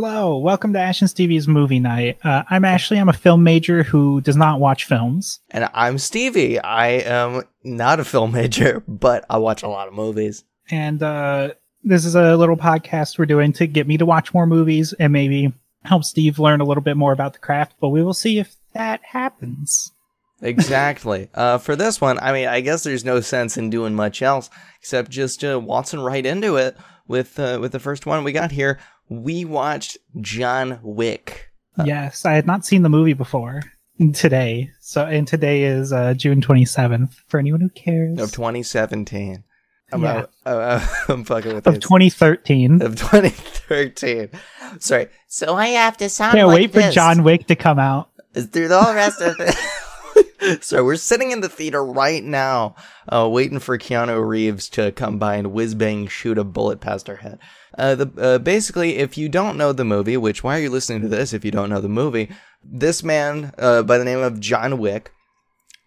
Hello, welcome to Ash and Stevie's movie night. Uh, I'm Ashley. I'm a film major who does not watch films. And I'm Stevie. I am not a film major, but I watch a lot of movies. And uh, this is a little podcast we're doing to get me to watch more movies and maybe help Steve learn a little bit more about the craft. But we will see if that happens. Exactly. uh, for this one, I mean, I guess there's no sense in doing much else except just uh, waltzing right into it with uh, with the first one we got here. We watched John Wick. yes, I had not seen the movie before today. So, and today is uh, June 27th for anyone who cares. Of 2017. I'm, Yeah. uh, uh, I'm fucking with Of this. 2013. of 2013. Sorry. So I have to sound Can't like wait for John Wick to come out. through the whole rest of it. so we're sitting in the theater right now, uh, waiting for Keanu Reeves to come by and whiz bang shoot a bullet past our head. Uh, the uh, basically, if you don't know the movie, which why are you listening to this if you don't know the movie? This man uh, by the name of John Wick,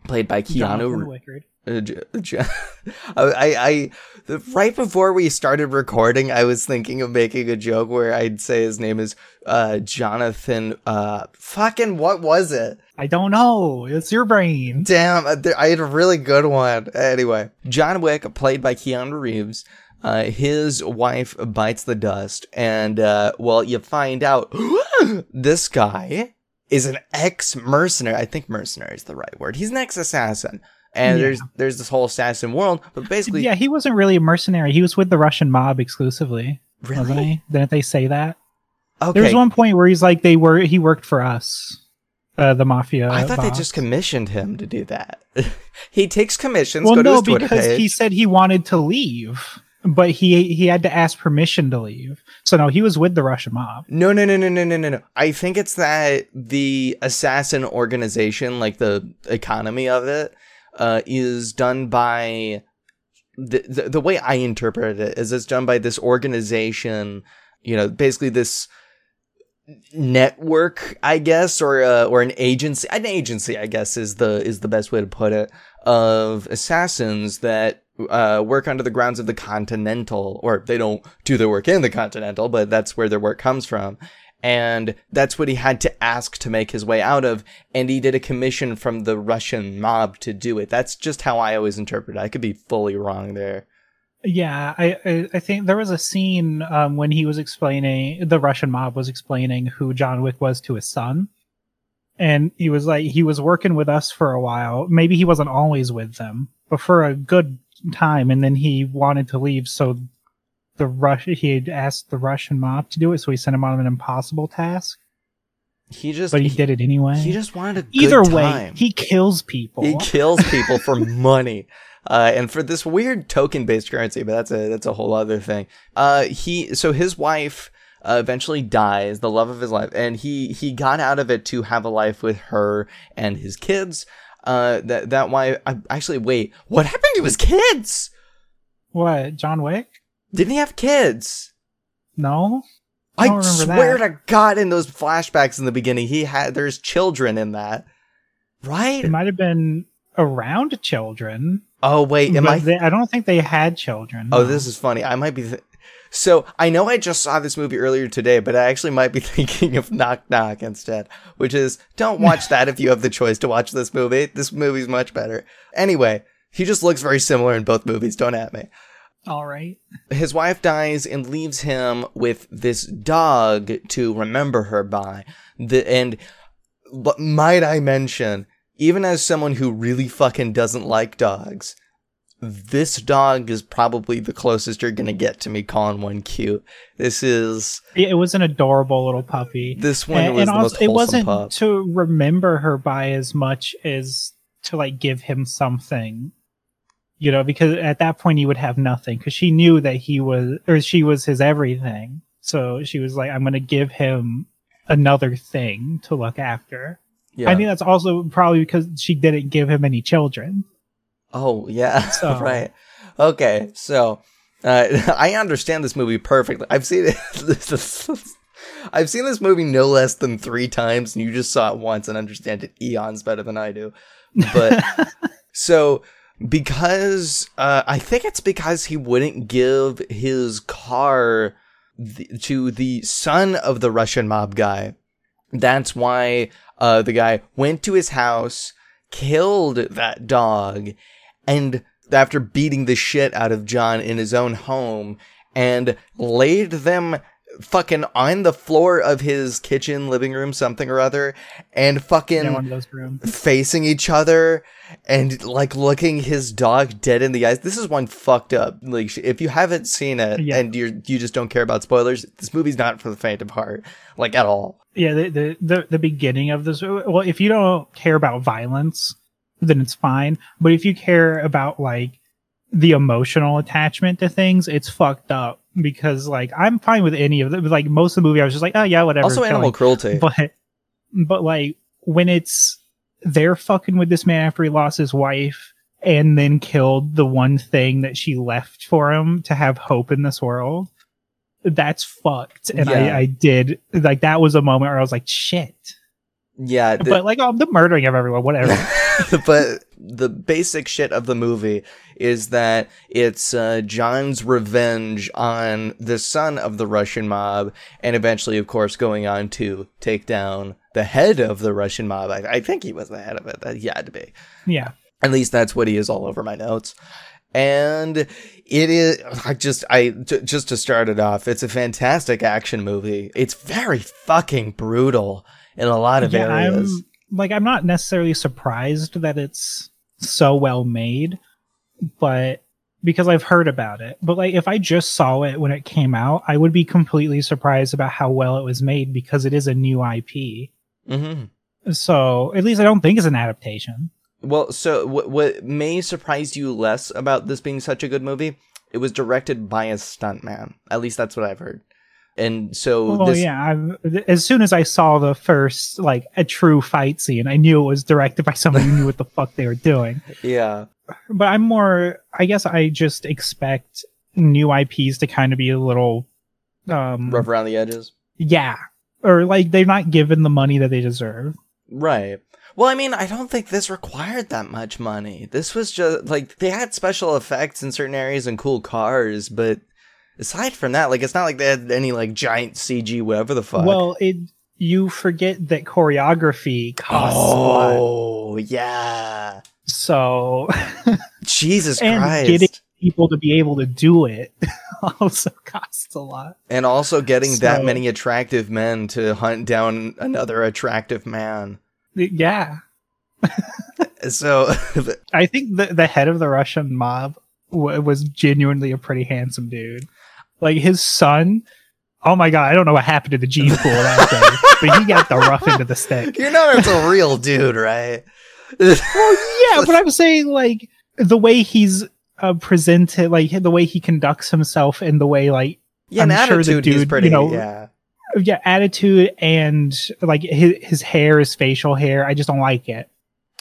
played by Keanu. Jonathan Wickard. Uh, J- J- I, I, the, right before we started recording, I was thinking of making a joke where I'd say his name is uh, Jonathan. Uh, fucking what was it? I don't know. It's your brain. Damn, uh, I had a really good one. Anyway, John Wick, played by Keanu Reeves. Uh, his wife bites the dust, and uh, well, you find out this guy is an ex mercenary. I think mercenary is the right word. He's an ex assassin, and Yeah. there's there's this whole assassin world. But basically, Yeah, he wasn't really a mercenary. He was with the Russian mob exclusively, wasn't really, he? Didn't they say that? okay. There was one point where he's like, they were he worked for us, uh, the mafia. I thought they just commissioned him to do that. he takes commissions. Well, go to no, because page. he said he wanted to leave, but he he had to ask permission to leave. So no, he was with the Russian mob. No, no, no, no, no, no, no, no. I think it's that the assassin organization, like the economy of it, uh, is done by the, the the way I interpret it is it's done by this organization. You know, basically this network, I guess, or uh, or an agency. An agency, I guess, is the is the best way to put it. Of assassins that uh, work under the grounds of the Continental, or they don't do their work in the Continental, but that's where their work comes from. And that's what he had to ask to make his way out of. And he did a commission from the Russian mob to do it. That's just how I always interpret it. I could be fully wrong there. Yeah, I I, think there was a scene um, when he was explaining the Russian mob was explaining who John Wick was to his son, and he was like he was working with us for a while. Maybe he wasn't always with them, but for a good time, and then he wanted to leave. So the Rush he had asked the Russian mob to do it, so he sent him on an impossible task, He just, but he did it anyway. He just wanted a good Either way, time. he kills people. He kills people for money. Uh, and for this weird token-based currency, but that's a that's a whole other thing. Uh, he so his wife uh, eventually dies, the love of his life, and he he got out of it to have a life with her and his kids. Uh, that that why I, actually wait, what happened to his kids? what John Wick? Didn't he have kids? No, I I, swear that. to God, in those flashbacks in the beginning, he had there's children in that, right? it might have been around children. Oh wait, am I? they- I don't think they had children. Oh, no. this is funny. I might be. Th- so I know I just saw this movie earlier today, but I actually might be thinking of Knock Knock instead, which is don't watch that if you have the choice to watch this movie. This movie's much better. Anyway, he just looks very similar in both movies. Don't at me. All right. His wife dies and leaves him with this dog to remember her by. The and but might I mention, even as someone who really fucking doesn't like dogs, this dog is probably the closest you're gonna get to me calling one cute. This is It it was an adorable little puppy. this one and, was and the also, most it wasn't pup. to remember her by as much as to like give him something. You know, because at that point he would have nothing because she knew that he was or she was his everything. So she was like, I'm going to give him another thing to look after. Yeah. I think that's also probably because she didn't give him any children. Oh yeah, So- right. Okay, so uh, I understand this movie perfectly. I've seen it. I've seen this movie no less than three times, and you just saw it once and understand it eons better than I do. But so because uh, I think it's because he wouldn't give his car the, to the son of the Russian mob guy. That's why uh, the guy went to his house, killed that dog, and after beating the shit out of John in his own home, and laid them fucking on the floor of his kitchen, living room, something or other, and fucking Yeah, one of those rooms. facing each other and like looking his dog dead in the eyes. This is one fucked up. Like if you haven't seen it Yeah. and you you just don't care about spoilers, this movie's not for the faint of heart, like at all. Yeah, the, the the the beginning of this. Well, if you don't care about violence, then it's fine. But if you care about like the emotional attachment to things, it's fucked up because like I'm fine with any of it. Like most of the movie, I was just like, oh yeah, whatever. Also, animal cruelty. but but like when it's they're fucking with this man after he lost his wife and then killed the one thing that she left for him to have hope in this world that's fucked and Yeah. I, I did like that was a moment where i was like shit yeah, the- but like oh the murdering of everyone whatever but the basic shit of the movie is that it's uh, John's revenge on the son of the Russian mob, and eventually, of course, going on to take down the head of the Russian mob. I, I think he was the head of it. That he had to be. yeah At least that's what he is all over my notes. And it is I just I j- just to start it off, it's a fantastic action movie. It's very fucking brutal in a lot of yeah areas. i'm like i'm not necessarily surprised that it's so well made but because i've heard about it but like if i just saw it when it came out i would be completely surprised about how well it was made because it is a new ip hmm so at least i don't think it's an adaptation Well, so what what may surprise you less about this being such a good movie? It was directed by a stuntman. At least that's what I've heard. And so well this, yeah I've, as soon as i saw the first like a true fight scene i knew it was directed by somebody who knew what the fuck they were doing yeah, but I'm more I guess I just expect new IPs to kind of be a little um rough around the edges. yeah. Or like they're not given the money that they deserve. Right. Well, I mean, I don't think this required that much money. This was just like they had special effects in certain areas and cool cars, but aside from that, like it's not like they had any like giant CG whatever the fuck. Well, it you forget that choreography costs a lot. oh yeah, So Jesus and Christ. getting people to be able to do it also costs a lot. And also getting that many attractive men to hunt down another attractive man. Yeah. So, I think the the head of the Russian mob w- was genuinely a pretty handsome dude. Like his son. Oh my god! I don't know what happened to the gene pool that day, but he got the rough end of the stick. you know it's a real dude, right? Well, yeah, but I'm saying like the way he's uh, presented, like the way he conducts himself, and the way like yeah, I'm sure the attitude he's dude, pretty, you know, yeah. yeah, attitude and like his his hair, his facial hair. I just don't like it.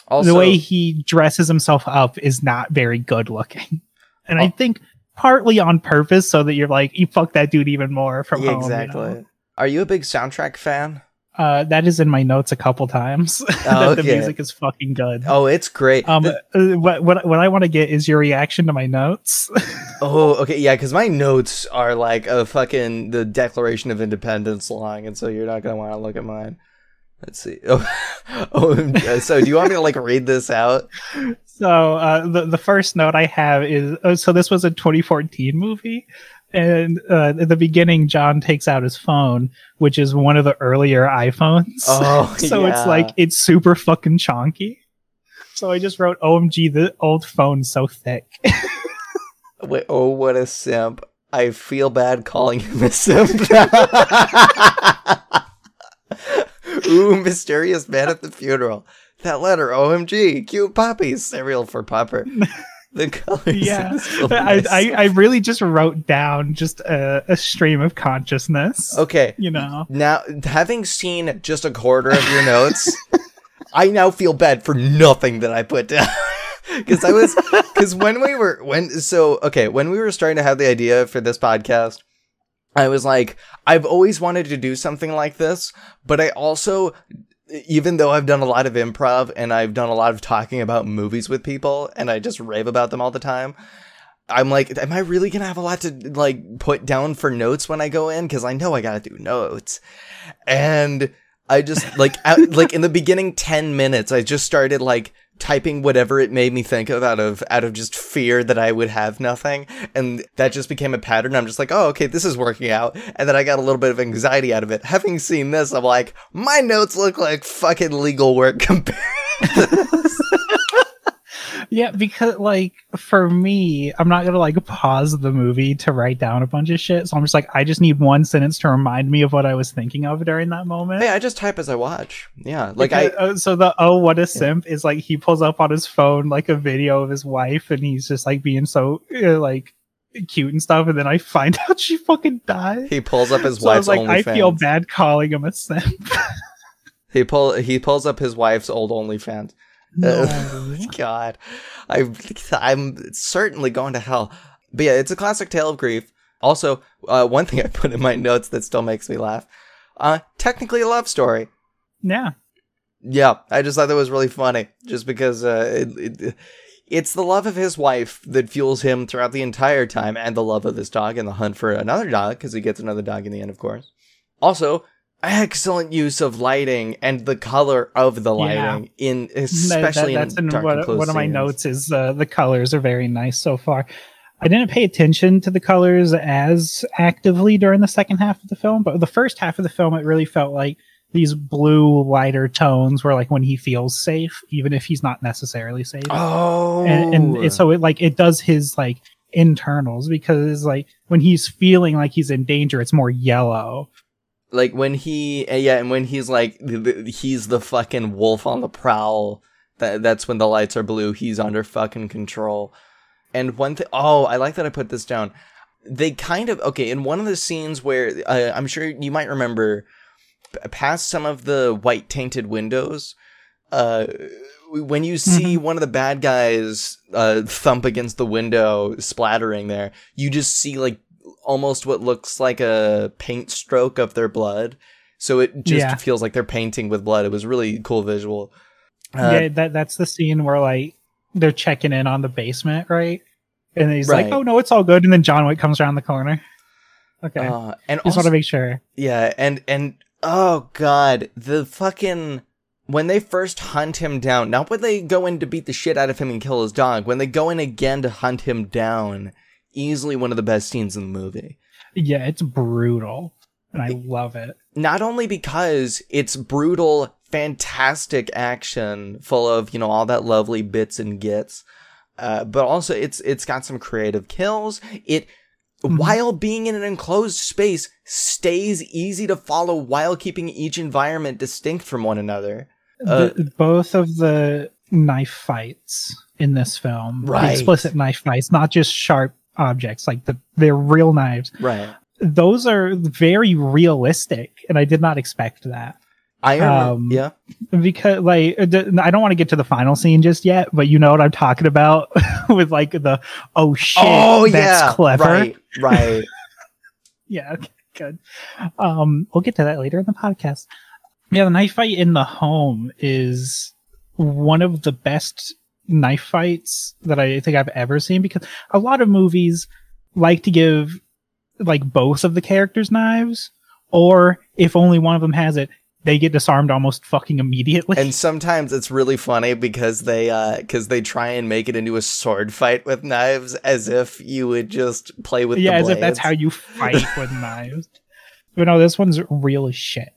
Also, the way he dresses himself up is not very good looking, and I Oh. think partly on purpose, so that you're like you fuck that dude even more from yeah, home. you exactly. know? Are you a big soundtrack fan? Uh, that is in my notes a couple times. that Oh, the music is fucking good. Oh, it's great. Um, The- uh, what what what I want to get is your reaction to my notes. oh, okay, yeah, because my notes are like a fucking the Declaration of Independence long, and so you're not gonna want to look at mine. Let's see. Oh, oh, so do you want me to like read this out? So uh, the the first note I have is uh, so this was a 2014 movie, and uh, at the beginning, John takes out his phone, which is one of the earlier iPhones. Oh, so yeah. it's like it's super fucking chonky. So I just wrote, "OMG, the old phone's so thick." Wait, oh, what a simp. I feel bad calling him a simp. Ooh, mysterious man at the funeral. That letter, OMG, cute puppies, cereal for Pupper. The colors. yeah, I, I I really just wrote down just a, a stream of consciousness. Okay, You know. now having seen just a quarter of your notes, I now feel bad for nothing that I put down. Because I was, because when we were, when, so, okay, when we were starting to have the idea for this podcast, I was like, I've always wanted to do something like this, but I also, even though I've done a lot of improv and I've done a lot of talking about movies with people and I just rave about them all the time, I'm like, am I really gonna have a lot to like put down for notes when I go in? Because I know I gotta do notes, and I just like like in the beginning ten minutes, I just started like typing whatever it made me think of out of out of just fear that I would have nothing. And that just became a pattern. I'm just like oh okay this is working out. And then I got a little bit of anxiety out of it. Having seen this I'm like my notes look like fucking legal work compared to this. Yeah, because like for me, I'm not gonna like pause the movie to write down a bunch of shit. So I'm just like, I just need one sentence to remind me of what I was thinking of during that moment. hey I just type as I watch yeah like Because- I uh, so the oh what a simp is like he pulls up on his phone like a video of his wife and he's just like being so uh, like cute and stuff and then I find out she fucking died. he pulls up his so I wife's like, I feel bad calling him a simp. He pull he pulls up his wife's old OnlyFans. No. God, I I'm certainly going to hell. But yeah, it's a classic tale of grief. Also, uh, one thing I put in my notes that still makes me laugh. Uh, technically a love story. yeah. Yeah, I just thought that was really funny, just because uh, it, it, it's the love of his wife that fuels him throughout the entire time, and the love of this dog and the hunt for another dog, because he gets another dog in the end, of course. Also, excellent use of lighting and the color of the Yeah. lighting in That- especially that's in in dark one, and closed one of my scenes. notes is uh, the colors are very nice so far. I didn't pay attention to the colors as actively during the second half of the film, but the first half of the film, it really felt like these blue lighter tones were like when he feels safe, even if he's not necessarily safe. Oh, and, and it, so it like it does his like internals because like when he's feeling like he's in danger, it's more yellow. Like when he uh, yeah and when he's like he's the fucking wolf on the prowl that that's when the lights are blue he's under fucking control. And one thing oh i like that i put this down. They kind of okay in one of the scenes where uh, i'm sure you might remember past some of the white tainted windows uh when you see one of the bad guys uh thump against the window splattering there you just see like almost what looks like a paint stroke of their blood so it just Yeah. feels like they're painting with blood it was really cool visual uh, yeah, that that's the scene where like they're checking in on the basement, right? And he's Right. like, "Oh no, it's all good." And then John Wick comes around the corner. Okay, uh, and just want to make sure. Yeah, and and oh god, the fucking when they first hunt him down, not when they go in to beat the shit out of him and kill his dog, when they go in again to hunt him down, easily one of the best scenes in the movie. Yeah, it's brutal, and I love it. Not only because it's brutal, fantastic action, full of you know all that lovely bits and gits, uh, but also it's it's got some creative kills. It Mhm. while being in an enclosed space stays easy to follow while keeping each environment distinct from one another. Uh, the, both of the knife fights in this film, Right. explicit knife fights, not just sharp objects, like the they're real knives. Right. Those are very realistic, and I did not expect that. I Um, yeah. because like I don't want to get to the final scene just yet, but you know what I'm talking about with like the oh shit, oh that's yeah. clever. Right. Right. Yeah, okay, good. Um, we'll get to that later in the podcast. Yeah, the knife fight in the home is one of the best knife fights that I think I've ever seen because a lot of movies like to give like both of the characters knives, or if only one of them has it, they get disarmed almost fucking immediately. and sometimes it's really funny because they uh because they try and make it into a sword fight with knives as if you would just play with yeah, as if that's how you fight with knives. But no, this one's real as shit.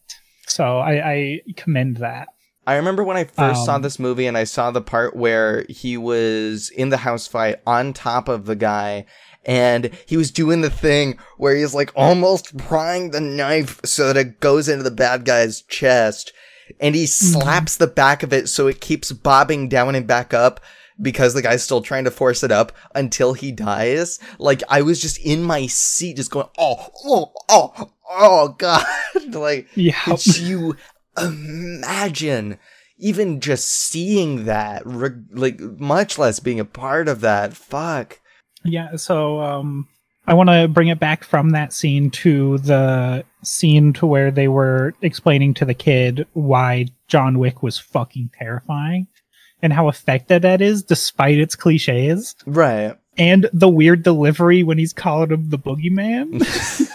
So I, I commend that. I remember when I first saw Um, this movie and I saw the part where he was in the house fight on top of the guy and he was doing the thing where he's like almost prying the knife so that it goes into the bad guy's chest and he slaps the back of it so it keeps bobbing down and back up because the guy's still trying to force it up until he dies. Like I was just in my seat just going, oh, oh, oh, oh god. like Yeah. you imagine even just seeing that, like much less being a part of that? Fuck. Yeah, so um I want to bring it back from that scene to the scene to where they were explaining to the kid why John Wick was fucking terrifying and how effective that is despite its cliches. Right. and the weird delivery when he's calling him the boogeyman.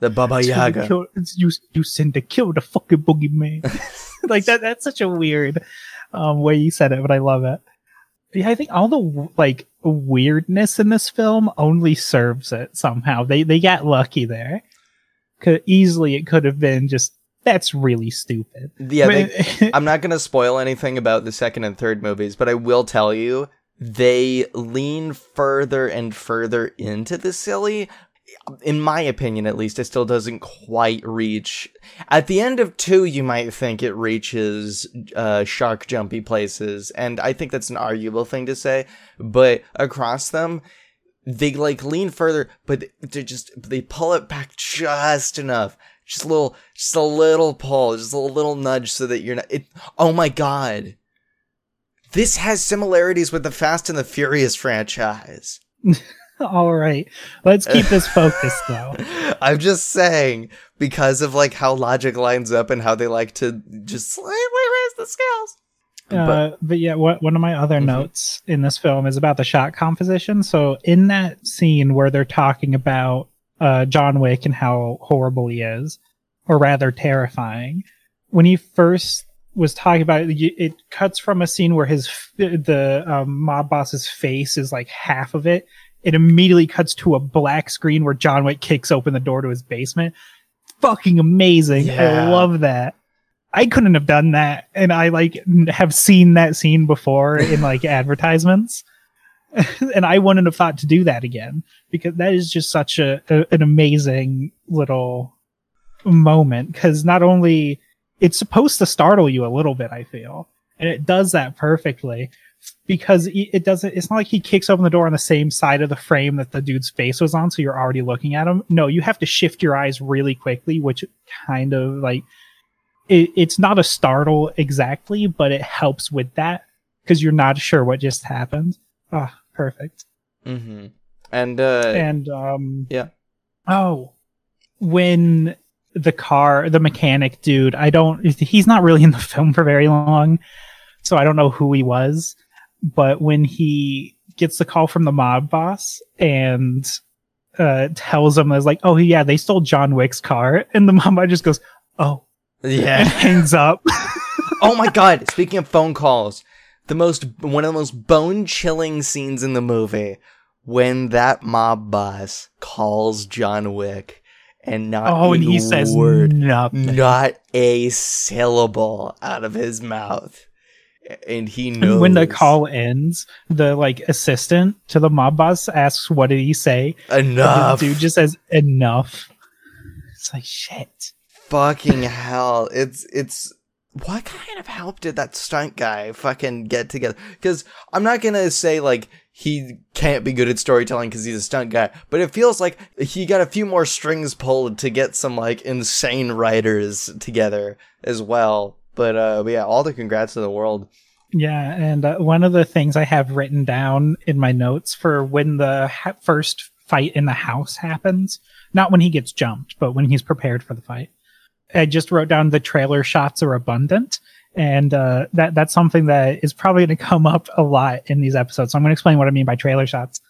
the Baba Yaga. Kill, you you send to kill the fucking boogeyman. like that. That's such a weird um, way you said it, but I love it. Yeah, I think all the like weirdness in this film only serves it somehow. They they got lucky there. Could easily it could have been just that's really stupid. Yeah, they, I'm not going to spoil anything about the second and third movies, but I will tell you they lean further and further into the silly. In my opinion, at least, it still doesn't quite reach. At the end of two, you might think it reaches uh, shark jumpy places, and I think that's an arguable thing to say. But across them, they like lean further, but they just they pull it back just enough just a little, just a little pull, just a little nudge so that you're not. It, oh my god, this has similarities with the Fast and the Furious franchise. All right, let's keep this focused though. I'm just saying because of like how logic lines up and how they like to just slightly raise the scales. Uh, but, but, yeah, what, one of my other mm-hmm. notes in this film is about the shot composition. So in that scene where they're talking about uh, John Wick and how horrible he is, or rather terrifying. When he first was talking about it, it cuts from a scene where his the um, mob boss's face is like half of it. It immediately cuts to a black screen where John Wick kicks open the door to his basement. Fucking amazing! Yeah. I love that. I couldn't have done that, and I like have seen that scene before in like advertisements. and I wouldn't have thought to do that again because that is just such a, a an amazing little moment. Because not only it's supposed to startle you a little bit, I feel, and it does that perfectly. Because it doesn't, it's not like he kicks open the door on the same side of the frame that the dude's face was on, so you're already looking at him. No, you have to shift your eyes really quickly, which kind of like it, it's not a startle exactly, but it helps with that because you're not sure what just happened. Ah, oh, perfect. Mm-hmm. And uh, and um, yeah. Oh, when the car, the mechanic dude, I don't. He's not really in the film for very long, so I don't know who he was. But when he gets the call from the mob boss and uh, tells him, "Is like, oh yeah, they stole John Wick's car," and the mob boss just goes, "Oh." Yeah. hangs up. oh my god, speaking of phone calls, the most one of the most bone chilling scenes in the movie when that mob boss calls John Wick and not oh, and he says word, nothing. not a syllable out of his mouth. And he knows and when the call ends, the like assistant to the mob boss asks, "What did he say?" Enough. dude just says enough. It's like shit. Fucking hell! It's it's what kind of help did that stunt guy fucking get together? Because I'm not gonna say like he can't be good at storytelling because he's a stunt guy, but it feels like he got a few more strings pulled to get some like insane writers together as well. But uh, but yeah, all the congrats in the world. Yeah, and uh, one of the things I have written down in my notes for when the ha- first fight in the house happens, not when he gets jumped, but when he's prepared for the fight I just wrote down the trailer shots are abundant. And uh, that that's something that is probably going to come up a lot in these episodes. So I'm going to explain what I mean by trailer shots.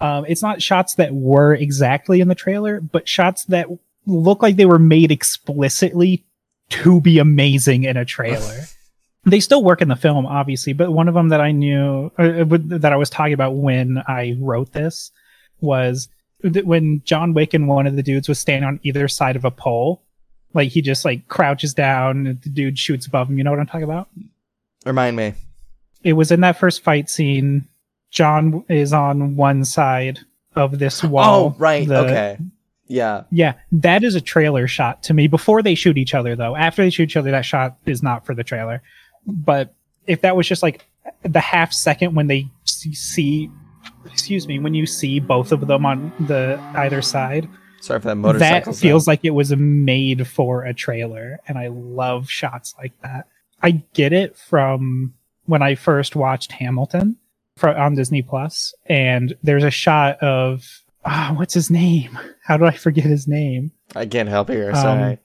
Um, it's not shots that were exactly in the trailer, but shots that look like they were made explicitly to be amazing in a trailer. they still work in the film, obviously, but one of them that I knew uh, that I was talking about when I wrote this was when John Wick and one of the dudes was standing on either side of a pole like he just like crouches down, and the dude shoots above him. You know what I'm talking about? Remind me. It was in that first fight scene. John is on one side of this wall. Oh, right. The, okay. Yeah. Yeah. That is a trailer shot to me before they shoot each other, though. After they shoot each other, that shot is not for the trailer. But if that was just like the half second when they see, excuse me, when you see both of them on the either side, Sorry for that motorcycle. That feels like it was made for a trailer, and I love shots like that. I get it from when I first watched Hamilton for, on Disney Plus, and there's a shot of ah, what's his name? How do I forget his name? I can't help it. Um, sorry.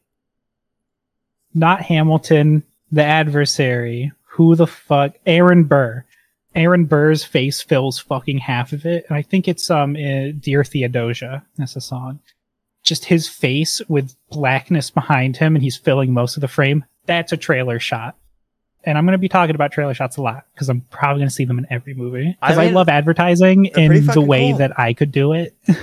Not Hamilton, the adversary. Who the fuck? Aaron Burr. Aaron Burr's face fills fucking half of it, and I think it's um uh, "Dear Theodosia." That's a song. Just his face with blackness behind him, and he's filling most of the frame. That's a trailer shot. And I'm going to be talking about trailer shots a lot because I'm probably going to see them in every movie because I I, love advertising they're in the way cool. that I could do it.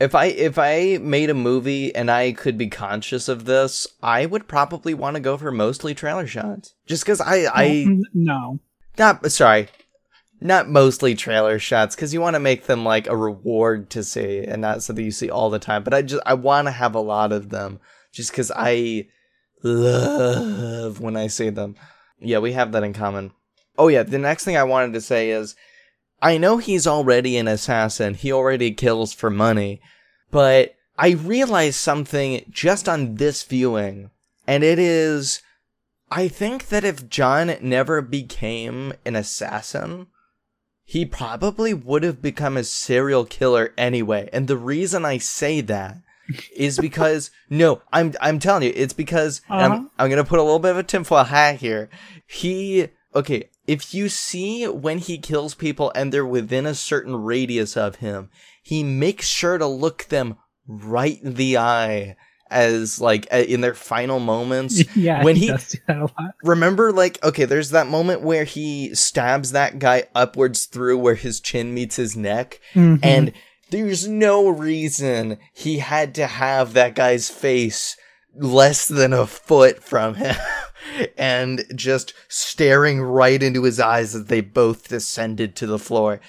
If I if I made a movie and I could be conscious of this, I would probably want to go for mostly trailer shots. Just because I I no. not sorry, not mostly trailer shots because you want to make them like a reward to see and not something you see all the time. But I just I want to have a lot of them just because I love when I see them. Yeah, we have that in common. Oh yeah, the next thing I wanted to say is I know he's already an assassin. He already kills for money. But I realized something just on this viewing, and it is I think that if John never became an assassin, he probably would have become a serial killer anyway. And the reason I say that is because no, I'm I'm telling you, it's because Uh-huh. I'm I'm gonna put a little bit of a tinfoil hat here. He okay, if you see when he kills people and they're within a certain radius of him, he makes sure to look them right in the eye as like in their final moments yeah, when he, he- does do that a lot. remember like okay there's that moment where he stabs that guy upwards through where his chin meets his neck Mhm. and there's no reason he had to have that guy's face less than a foot from him and just staring right into his eyes as they both descended to the floor.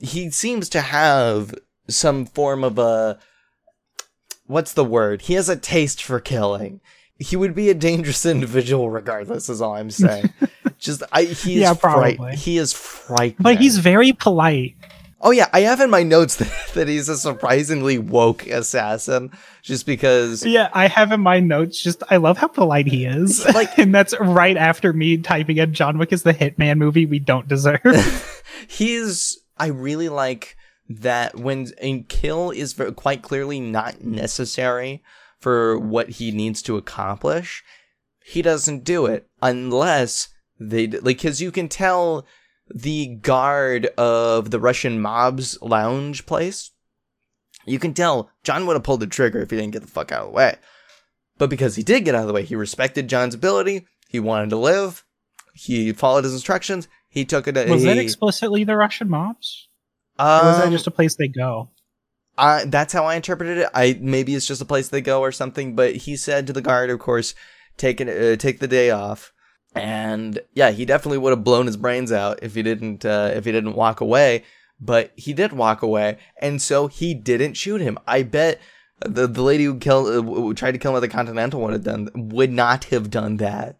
He seems to have some form of a what's the word? He has a taste for killing. He would be a dangerous individual regardless is all i'm saying. Just i he's Yeah, fright- probably. he is frightening. But he's very polite. Oh yeah, I have in my notes that, that he's a surprisingly woke assassin, just because. Yeah, I have in my notes just I love how polite he is. Like- and that's right after me typing in John Wick is the Hitman movie we don't deserve. he's. I really like that when and kill is very, quite clearly not necessary for what he needs to accomplish. He doesn't do it unless they like because you can tell the guard of the Russian mob's lounge place. You can tell John would have pulled the trigger if he didn't get the fuck out of the way. But because he did get out of the way, he respected John's ability. He wanted to live. He followed his instructions. He took it. was he, that explicitly the Russian mobs? Or um, was that just a place they go? I, that's how I interpreted it. I maybe it's just a place they go or something. But he said to the guard, of course, take it, uh, take the day off. And yeah, he definitely would have blown his brains out if he didn't uh, if he didn't walk away. But he did walk away, and so he didn't shoot him. I bet the the lady who killed uh, who tried to kill him at the Continental would have done would not have done that.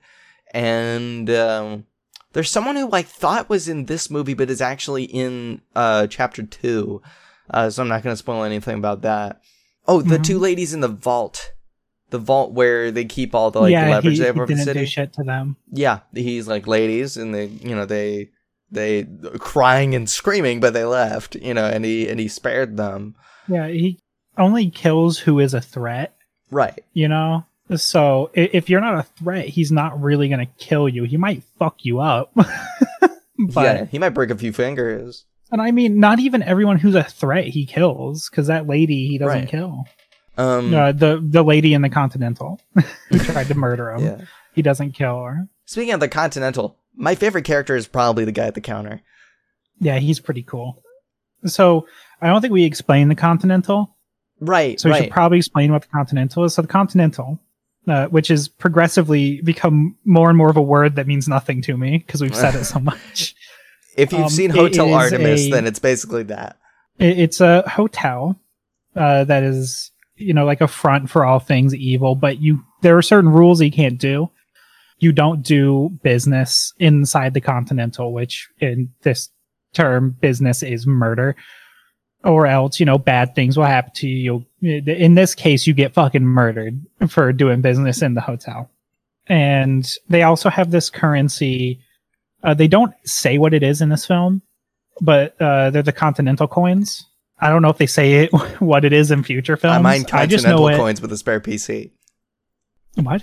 And um, there's someone who I thought was in this movie, but is actually in uh, chapter two. Uh, so I'm not going to spoil anything about that. Oh, the Mhm. two ladies in the vault, the vault where they keep all the like yeah, leverage he, they have over the didn't city. do shit to them. Yeah, he's like ladies, and they, you know, they they crying and screaming, but they left, you know, and he and he spared them. Yeah, he only kills who is a threat, Right. you know? So if you're not a threat, he's not really going to kill you. He might fuck you up. but yeah, he might break a few fingers. and I mean, not even everyone who's a threat he kills cuz that lady he doesn't Right. kill. Um, Uh, the the lady in the Continental who tried to murder him. yeah. He doesn't kill her. Speaking of the Continental, my favorite character is probably the guy at the counter. Yeah, he's pretty cool. So I don't think we explained the Continental. Right. So we right. should probably explain what the Continental is. So the Continental, uh, which has progressively become more and more of a word that means nothing to me because we've said it so much. if you've um, seen Hotel Artemis, a- then it's basically that. It, it's a hotel uh, that is, you know, like a front for all things evil, but you there are certain rules you can't do. You don't do business inside the Continental, which in this term, business is murder. Or else, you know, bad things will happen to you. You'll, in this case, you get fucking murdered for doing business in the hotel. And they also have this currency. Uh, they don't say what it is in this film, but uh, they're the Continental coins. I don't know if they say it, what it is in future films. I mine I just know Continental it. coins with a spare PC. What?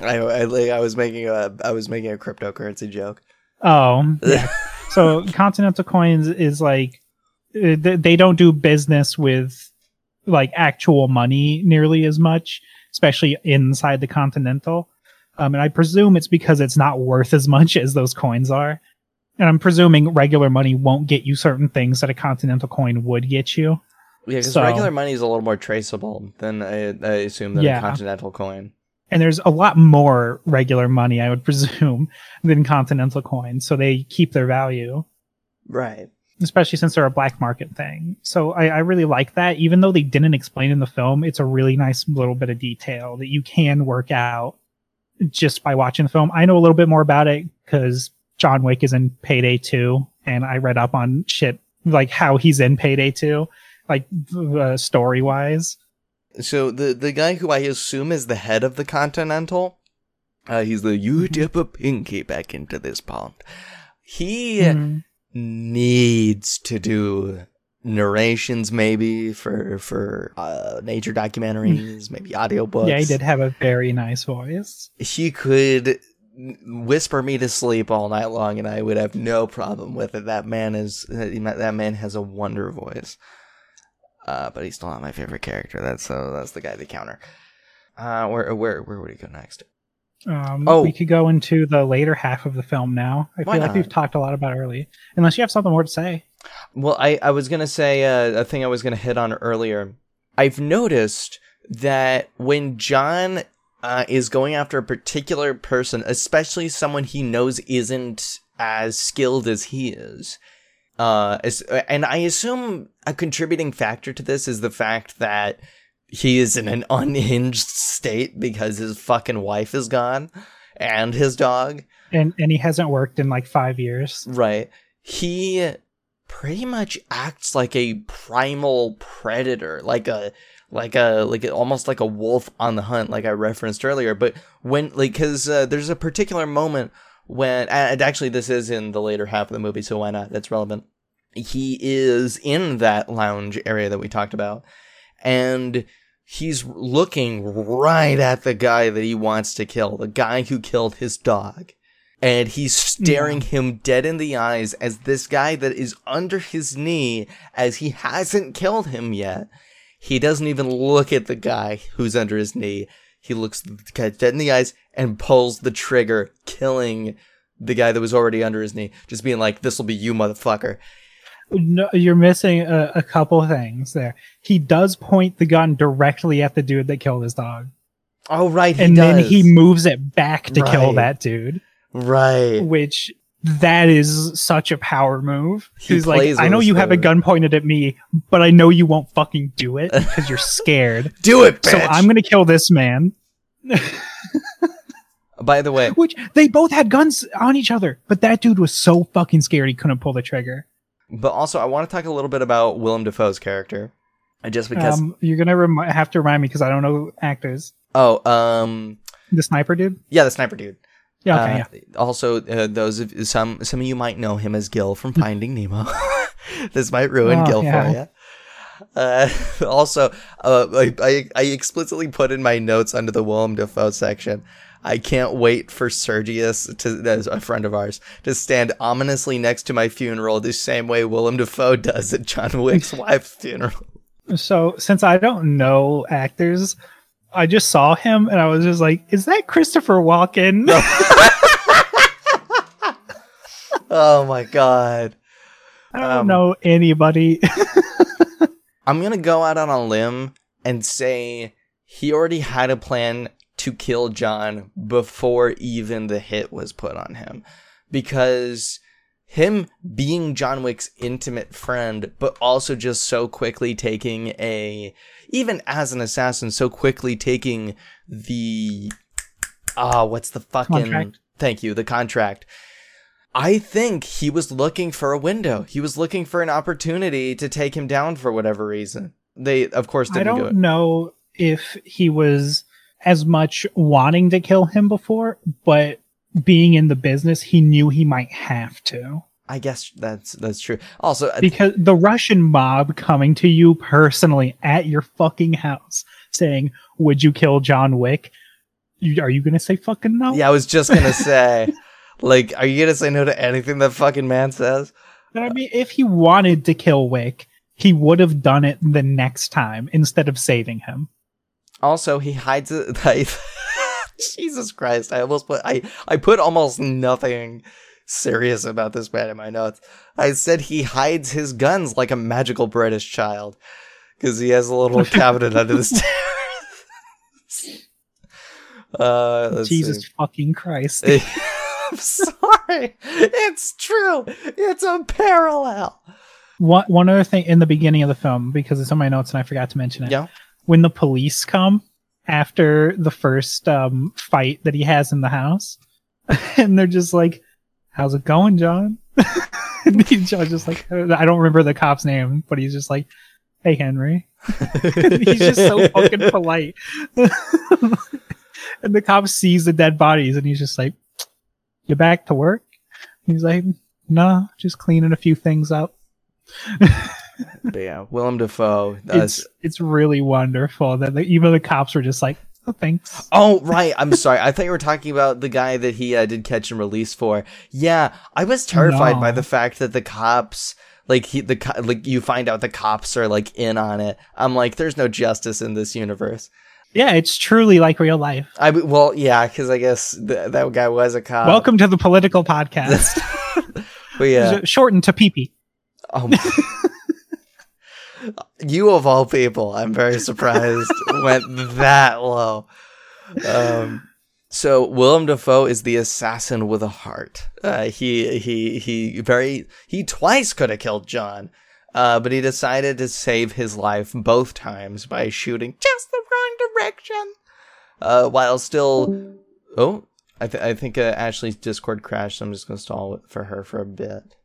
I, I, I was making a I was making a cryptocurrency joke. Oh, yeah. So Continental Coins is like they don't do business with like actual money nearly as much, especially inside the Continental. Um, and I presume it's because it's not worth as much as those coins are. And I'm presuming regular money won't get you certain things that a Continental coin would get you. Yeah, because So- regular money is a little more traceable than I, I assume than Yeah. a continental coin. And there's a lot more regular money, I would presume, than Continental coins. So they keep their value. Right. especially since they're a black market thing. So I, I really like that. Even though they didn't explain in the film, it's a really nice little bit of detail that you can work out just by watching the film. I know a little bit more about it because John Wick is in Payday 2, and I read up on shit like how he's in Payday 2, like uh, story wise. So the the guy who I assume is the head of the Continental, uh, he's the you dip a pinky back into this pond. He Mhm. needs to do narrations maybe for for uh, nature documentaries, maybe audiobooks. Yeah, he did have a very nice voice. He could whisper me to sleep all night long, and I would have no problem with it. That man is that man has a wonder voice. Uh, but he's still not my favorite character. That's so that's the guy they counter. Uh, where where where would he go next? Um, Oh. We could go into the later half of the film now. I Why feel like not? we've talked a lot about early. Unless you have something more to say. Well, I, I was gonna say uh, a thing I was gonna hit on earlier. I've noticed that when John uh, is going after a particular person, especially someone he knows isn't as skilled as he is, uh, as, and I assume a contributing factor to this is the fact that he is in an unhinged state because his fucking wife is gone and his dog. and and he hasn't worked in like five years. Right. He pretty much acts like a primal predator, like a like a like almost like a wolf on the hunt, like I referenced earlier. But when like because uh, there's a particular moment when and actually this is in the later half of the movie, so why not? That's relevant. He is in that lounge area that we talked about, and he's looking right at the guy that he wants to kill, the guy who killed his dog. And he's staring him dead in the eyes as this guy that is under his knee, as he hasn't killed him yet. He doesn't even look at the guy who's under his knee. He looks the guy dead in the eyes and pulls the trigger, killing the guy that was already under his knee. Just being like, "This will be you, motherfucker." No, you're missing a, a couple things there. He does point the gun directly at the dude that killed his dog, Oh right, he and then he moves it back to kill that dude. right. Which that is such a power move. He He's like, I know you have a gun pointed at me, but I know you won't fucking do it because you're scared. Do it, bitch. so I'm gonna kill this man. By the way, Which they both had guns on each other, but that dude was so fucking scared he couldn't pull the trigger. but also I want to talk a little bit about Willem Dafoe's character, just because. Um, you're gonna remi- have to remind me because I don't know actors. oh, um, The sniper dude. yeah, the sniper dude. Yeah. Okay. Uh, yeah. Also, uh, those of some some of you might know him as Gil from Finding Nemo. this might ruin Oh, Gil yeah. for you. Uh, also, uh, I, I I explicitly put in my notes under the Willem Dafoe section. I can't wait for Sergius, to, as a friend of ours, to stand ominously next to my funeral the same way Willem Dafoe does at John Wick's wife's funeral. So since I don't know actors, I just saw him and I was just like, "Is that Christopher Walken?" Oh my god. I don't Um, know anybody. I'm gonna go out on a limb and say he already had a plan to kill John before even the hit was put on him. Because him being John Wick's intimate friend, but also just so quickly taking a even as an assassin, so quickly taking the ah, what's the fucking Contract. thank you, the contract. I think he was looking for a window. He was looking for an opportunity to take him down for whatever reason. They, of course, I didn't do don't it. know if he was as much wanting to kill him before, but being in the business, he knew he might have to. I guess that's that's true. Also, uh, Because the Russian mob coming to you personally at your fucking house saying, Would you kill John Wick? You, are you going to say fucking no? yeah, I was just gonna say, Like, are you gonna say no to anything that fucking man says? But I mean, if he wanted to kill Wick, he would have done it the next time instead of saving him. Also, he hides it. Jesus Christ! I almost put I I put almost nothing serious about this man in my notes. I said he hides his guns like a magical British child because he has a little cabinet under the stairs. Uh, Jesus see. fucking Christ! I'm sorry. It's true. It's a parallel. one one other thing in the beginning of the film because it's on my notes and I forgot to mention it. Yeah. When the police come after the first um, fight that he has in the house, and they're just like, "How's it going, John?" and John's just like, I don't remember the cop's name, but he's just like, "Hey, Henry." he's just so fucking polite. and the cop sees the dead bodies, and he's just like, "You back to work?" He's like, "No, just cleaning a few things up." But yeah, Willem Dafoe. Does, it's it's really wonderful that the, even the cops were just like, "Oh, thanks." Oh right, I'm sorry. I thought you were talking about the guy that he uh, did catch and release for. Yeah, I was terrified No. by the fact that the cops, like he, the co- like you find out the cops are like in on it. I'm like, there's no justice in this universe. Yeah, it's truly like real life. I well, yeah, because I guess th- that guy was a cop. Welcome to the political podcast, But yeah, shortened to PP. um, you of all people, I'm very surprised went that low. Um, so Willem Dafoe is the assassin with a heart. Uh, he he he very he twice could have killed John, uh, but he decided to save his life both times by shooting just the wrong direction, uh, while still. Oh, I th- I think uh, Ashley's Discord crashed. So I'm just gonna stall it for her for a bit.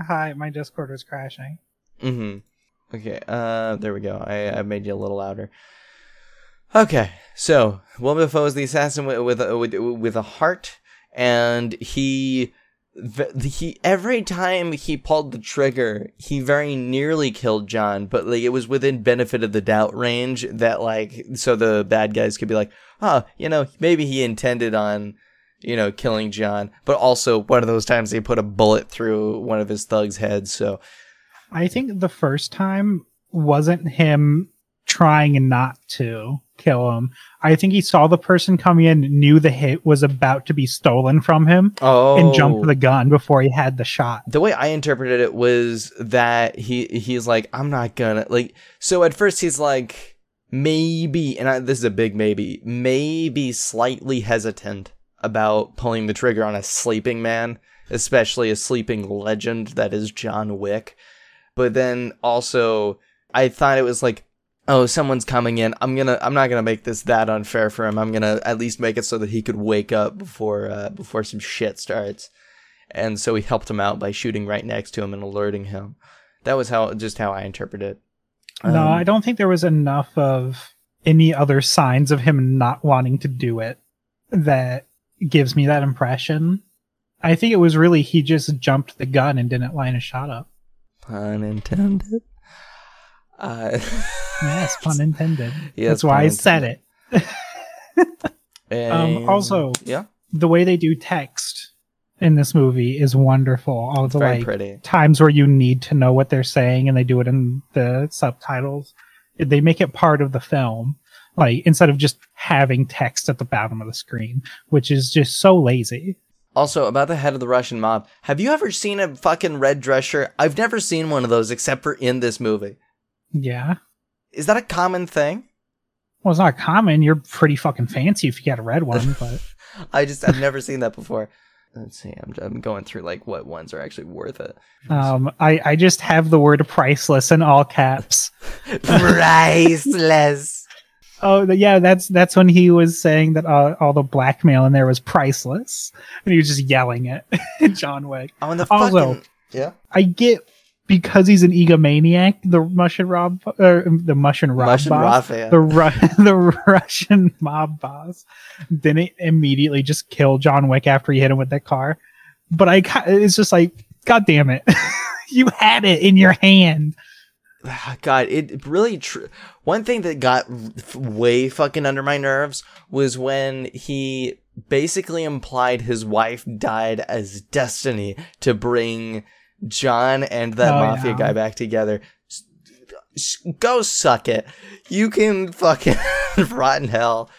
Hi, my Discord was crashing. Mm-hmm. Okay, uh, there we go. I, I made you a little louder. Okay, so Willem Dafoe is the assassin with with a, with, with a heart, and he he every time he pulled the trigger, he very nearly killed John, but like it was within benefit of the doubt range that like so the bad guys could be like, oh, you know, maybe he intended on you know killing John, but also one of those times they put a bullet through one of his thugs' heads, so. I think the first time wasn't him trying not to kill him. I think he saw the person coming in, knew the hit was about to be stolen from him, Oh, and jumped oh. the gun before he had the shot. the way I interpreted it was that he he's like, I'm not gonna like. So at first he's like, maybe, and I, this is a big maybe, maybe slightly hesitant about pulling the trigger on a sleeping man, especially a sleeping legend that is John Wick. But then also, I thought it was like, oh, someone's coming in. I'm gonna, I'm not gonna make this that unfair for him. I'm gonna at least make it so that he could wake up before, uh, before some shit starts and so he helped him out by shooting right next to him and alerting him. That was how just how I interpret it. no, Um, I don't think there was enough of any other signs of him not wanting to do it that gives me that impression. I think it was really he just jumped the gun and didn't line a shot up. Pun intended. Uh, Yes, pun intended. Yes, That's why pun I said it. Um, also- yeah, the way they do text in this movie is wonderful. All the very like pretty. times where you need to know what they're saying and they do it in the subtitles. They make it part of the film. Like instead of just having text at the bottom of the screen, which is just so lazy. Also, about the head of the Russian mob, have you ever seen a fucking red dress shirt? I've never seen one of those except for in this movie. Yeah. Is that a common thing? Well, it's not common. You're pretty fucking fancy if you get a red one, but I just I've never seen that before. Let's see. I'm I'm going through like what ones are actually worth it. um, I I just have the word priceless in all caps. Priceless. Oh, yeah, that's that's when he was saying that uh, all the blackmail in there was priceless, and he was just yelling it. John Wick. Oh, and the Also- fucking yeah. I get because he's an egomaniac. The Russian Rob, or the Russian Rob Russian boss, Raphael. the Ru- the Russian mob boss, didn't immediately just kill John Wick after he hit him with that car. But I, it's just like, God damn it, you had it in your hand. God, it really. Tr- One thing that got f- way fucking under my nerves was when he basically implied his wife died as destiny to bring John and that Oh, mafia yeah. guy back together. S- s- Go suck it. You can fucking rot in hell.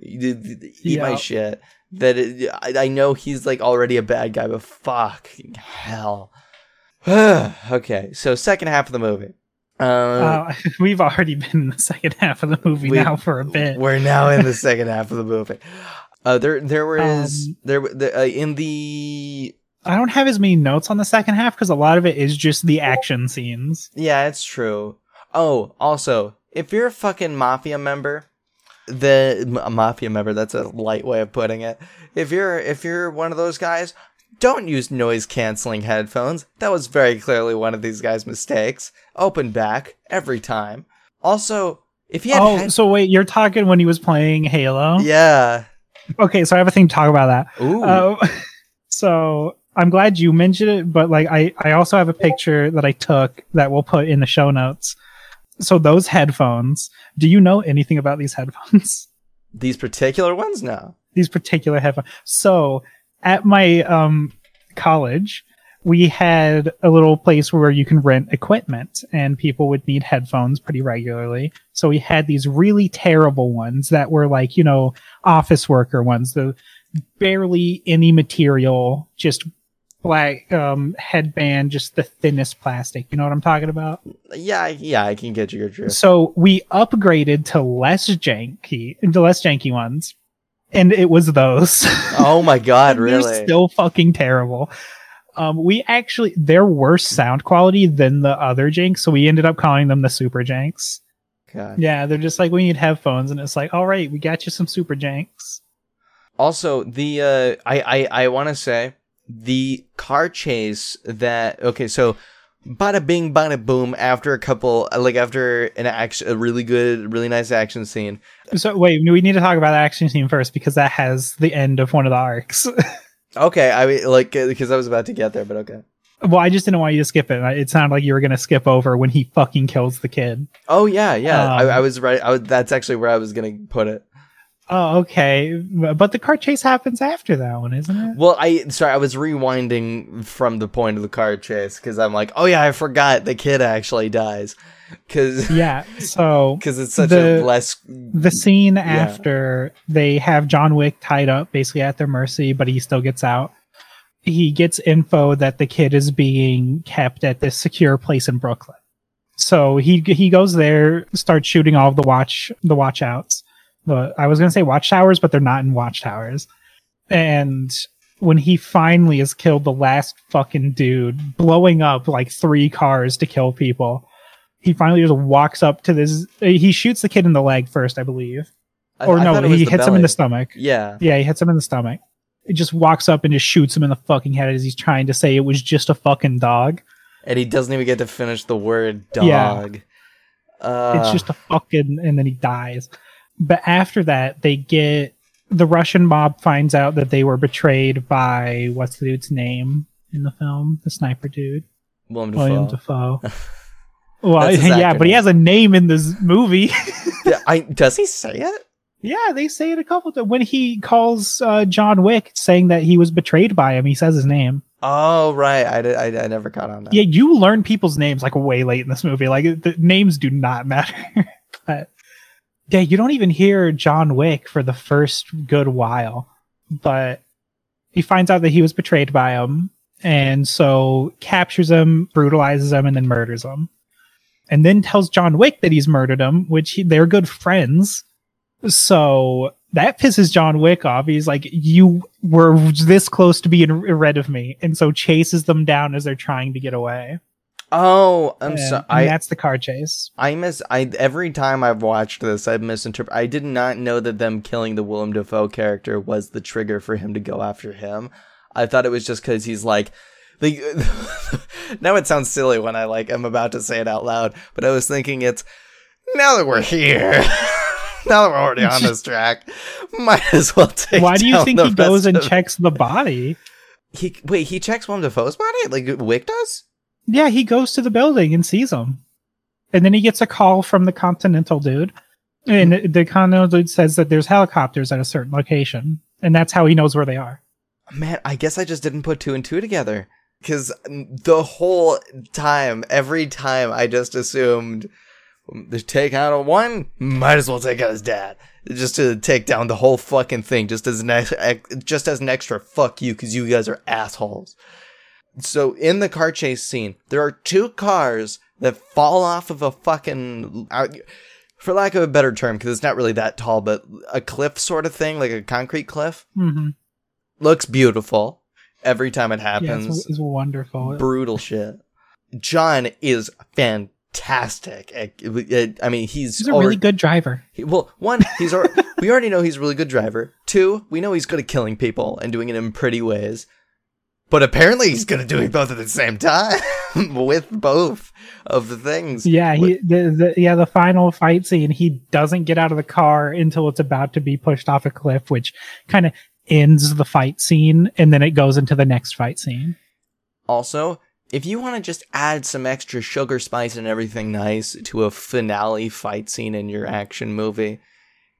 Eat my shit. That it, I, I know he's like already a bad guy, but fuck hell. okay, so second half of the movie. Uh, Uh, we've already been in the second half of the movie We- now for a bit. We're now in the second half of the movie. Uh, there, there was Um, there the, uh, in the I don't have as many notes on the second half because a lot of it is just the action scenes. yeah, it's true. Oh, also, if you're a fucking mafia member, the mafia member that's a light way of putting it. If you're if you're one of those guys, don't use noise canceling headphones. That was very clearly one of these guys' mistakes. Open back every time. Also, if he had Oh, head- so wait, you're talking when he was playing Halo? yeah, Okay, so I have a thing to talk about that. ooh, Uh, so I'm glad you mentioned it, but like I, I also have a picture that I took that we'll put in the show notes. So those headphones, do you know anything about these headphones? these particular ones, no. these particular headphones. So at my um college, we had a little place where you can rent equipment and people would need headphones pretty regularly. So we had these really terrible ones that were like, you know, office worker ones, the barely any material, just black um headband, just the thinnest plastic. You know what I'm talking about? Yeah, I- yeah, I can get your drift. So we upgraded to less janky, to less janky ones, and it was those. Oh my god, really? They're still fucking terrible. Um, we actually they're worse sound quality than the other janks, so we ended up calling them the super janks. God. Yeah, they're just like we need headphones, and it's like, all right, we got you some super janks. Also, the uh, I I I want to say the car chase that okay, so bada bing, bada boom. After a couple, uh, like after an action, a really good, really nice action scene. So wait, we need to talk about the action scene first because that has the end of one of the arcs. Okay, I mean, like because I was about to get there, but okay. well, I just didn't want you to skip it. It sounded like you were gonna skip over when he fucking kills the kid. Oh yeah, yeah. I, Um, I was right. I that's actually where I was gonna put it. Oh, okay, but the car chase happens after that one, isn't it? Well, I sorry, I was rewinding from the point of the car chase because I'm like, oh yeah, I forgot the kid actually dies because Yeah. So because it's such The- a less the scene after they have John Wick tied up basically at their mercy, but he still gets out. He gets info that the kid is being kept at this secure place in Brooklyn. So he he goes there, starts shooting all of the watch the watch outs. The I was gonna say watchtowers, but they're not in watchtowers. And when he finally has killed the last fucking dude, blowing up like three cars to kill people, he finally just walks up to this. He shoots the kid in the leg first, I believe, I- or I no, thought it was he hits him in the stomach. Yeah. Yeah, he hits him in the stomach. He just walks up and just shoots him in the fucking head as he's trying to say it was just a fucking dog. And he doesn't even get to finish the word dog. Yeah. Uh, it's just a fucking and then he dies but after that they get the russian mob finds out that they were betrayed by what's the dude's name in the film? The sniper dude? Willem william defoe well That's his yeah but he has a name in this movie. Yeah, I, does he say it? yeah they say it a couple times when he calls uh, john wick saying that he was betrayed by him he says his name. Oh right, I, did, I, I never caught on that. yeah you learn people's names like way late in this movie like the names do not matter. But yeah you don't even hear john wick for the first good while but he finds out that he was betrayed by him and so captures him brutalizes him and then murders him and then tells john wick that he's murdered him which he, they're good friends so that pisses John Wick off. He's like, "You were this close to being rid of me," and so chases them down as they're trying to get away. Oh, I'm sorry. that's the car chase. I miss. I every time I've watched this, I've misinterpreted. I did not know that them killing the Willem Dafoe character was the trigger for him to go after him. I thought it was just because he's like. Like, now it sounds silly when I like am about to say it out loud, but I was thinking it's now that we're here, now that we're already on this track, might as well take. Why do you think he goes and checks the body? He wait, he checks Willem Dafoe's body like Wick does. Yeah, he goes to the building and sees him, and then he gets a call from the Continental dude, and hmm. the Continental dude says that there's helicopters at a certain location. and that's how he knows where they are. Man, I guess I just didn't put two and two together. Because the whole time, every time, I just assumed mm, to take out a one, might as well take out his dad, just to take down the whole fucking thing, just as an ex- just as an extra fuck you, because you guys are assholes. So in the car chase scene, there are two cars that fall off of a fucking, uh, for lack of a better term, because it's not really that tall, but a cliff sort of thing, like a concrete cliff. Mm-hmm. Looks beautiful every time it Yeah, happens. it's, it's wonderful. Brutal shit. John is fantastic. I I mean, he's, He's a already- really good driver. he- well, one, he's al- we already know he's a really good driver. Two, we know he's good at killing people and doing it in pretty ways. But apparently, he's good at doing both at the same time with both of the things. Yeah, he the, the yeah the final fight scene. He doesn't get out of the car until it's about to be pushed off a cliff, which kind of ends the fight scene, and then it goes into the next fight scene. Also, if you want to just add some extra sugar spice and everything nice to a finale fight scene in your action movie,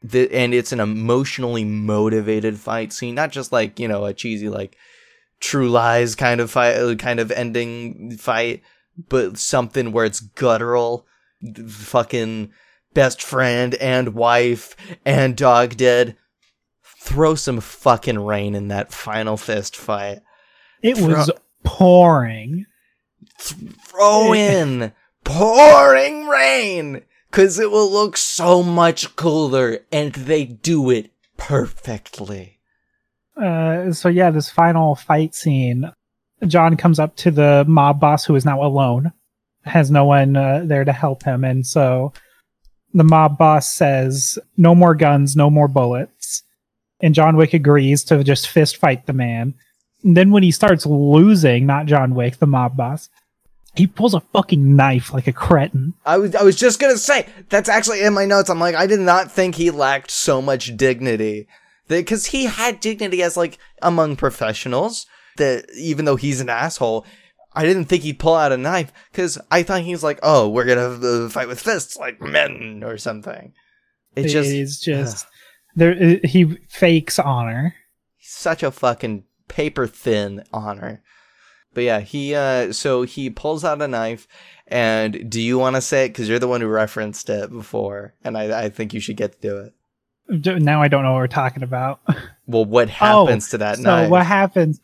the, and it's an emotionally motivated fight scene, not just like you know a cheesy like True Lies kind of fight, kind of ending fight, but something where it's guttural, fucking best friend and wife and dog dead. Throw some fucking rain in that final fist fight. It was pouring. throw in pouring rain because it will look so much cooler and they do it perfectly Uh, so yeah, this final fight scene, John comes up to the mob boss who is now alone, has no one uh, there to help him, and so the mob boss says, "No more guns, no more bullets," and John Wick agrees to just fist fight the man. And then when he starts losing, not John Wick, the mob boss, he pulls a fucking knife like a cretin. I was, I was just gonna say that's actually in my notes i'm like i did not think he lacked so much dignity because he had dignity as like among professionals that even though he's an asshole I didn't think he'd pull out a knife because I thought he was like, "Oh, we're gonna fight with fists like men or something." It just is just there. uh, He fakes honor. such a fucking paper thin honor. But yeah, he uh so he pulls out a knife and do you want to say it cuz you're the one who referenced it before and I I think you should get to do it. Now I don't know what we're talking about. Well, what happens to that so knife? what happens?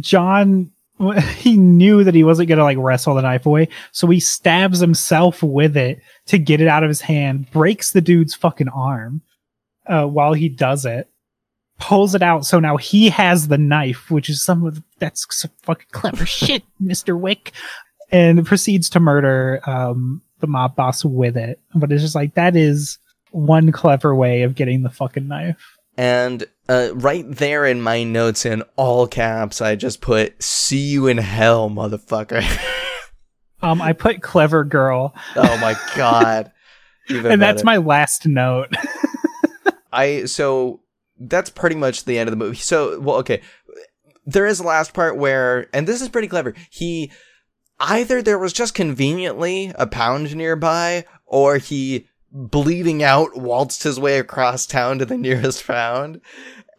John, he knew that he wasn't gonna like wrestle the knife away, so he stabs himself with it to get it out of his hand. Breaks the dude's fucking arm uh, while he does it. Pulls it out, so now he has the knife, which is some of the, that's some fucking clever shit, Mister Wick, and proceeds to murder um, the mob boss with it. But it's just like that is one clever way of getting the fucking knife. And uh, right there in my notes in all caps, I just put "See you in hell, motherfucker." Um, I put clever girl, oh my god! Even and that's my last note. I so that's pretty much the end of the movie. So well, okay, there is a last part where, and this is pretty clever. He either there was just conveniently a pound nearby, or he bleeding out waltzed his way across town to the nearest pound,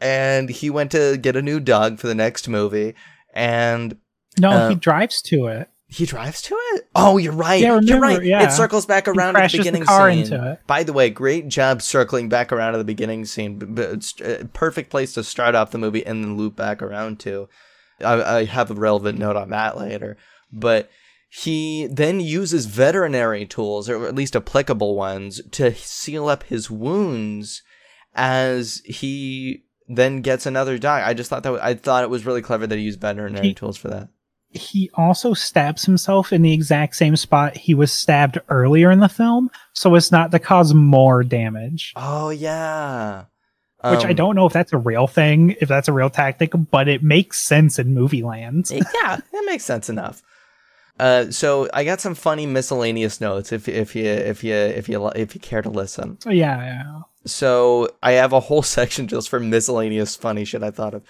and he went to get a new dog for the next movie, and no, Uh, he drives to it. he drives to it. Oh, you're right. Yeah, you're right. yeah. It circles back around at the crashes the beginning car scene. into it. By the way, great job circling back around to the beginning scene. It's a perfect place to start off the movie and then loop back around to. I, I have a relevant note on that later, but he then uses veterinary tools, or at least applicable ones, to seal up his wounds as he then gets another dog. I just thought that I thought it was really clever that he used veterinary He- tools for that. He also stabs himself in the exact same spot he was stabbed earlier in the film, so as not to cause more damage. Oh yeah. Which I Um, don't know if that's a real thing, if that's a real tactic, but it makes sense in movie land. yeah, that makes sense enough. Uh, so I got some funny miscellaneous notes if if you if you if you if you care to listen. Yeah, yeah. So I have a whole section just for miscellaneous funny shit I thought of.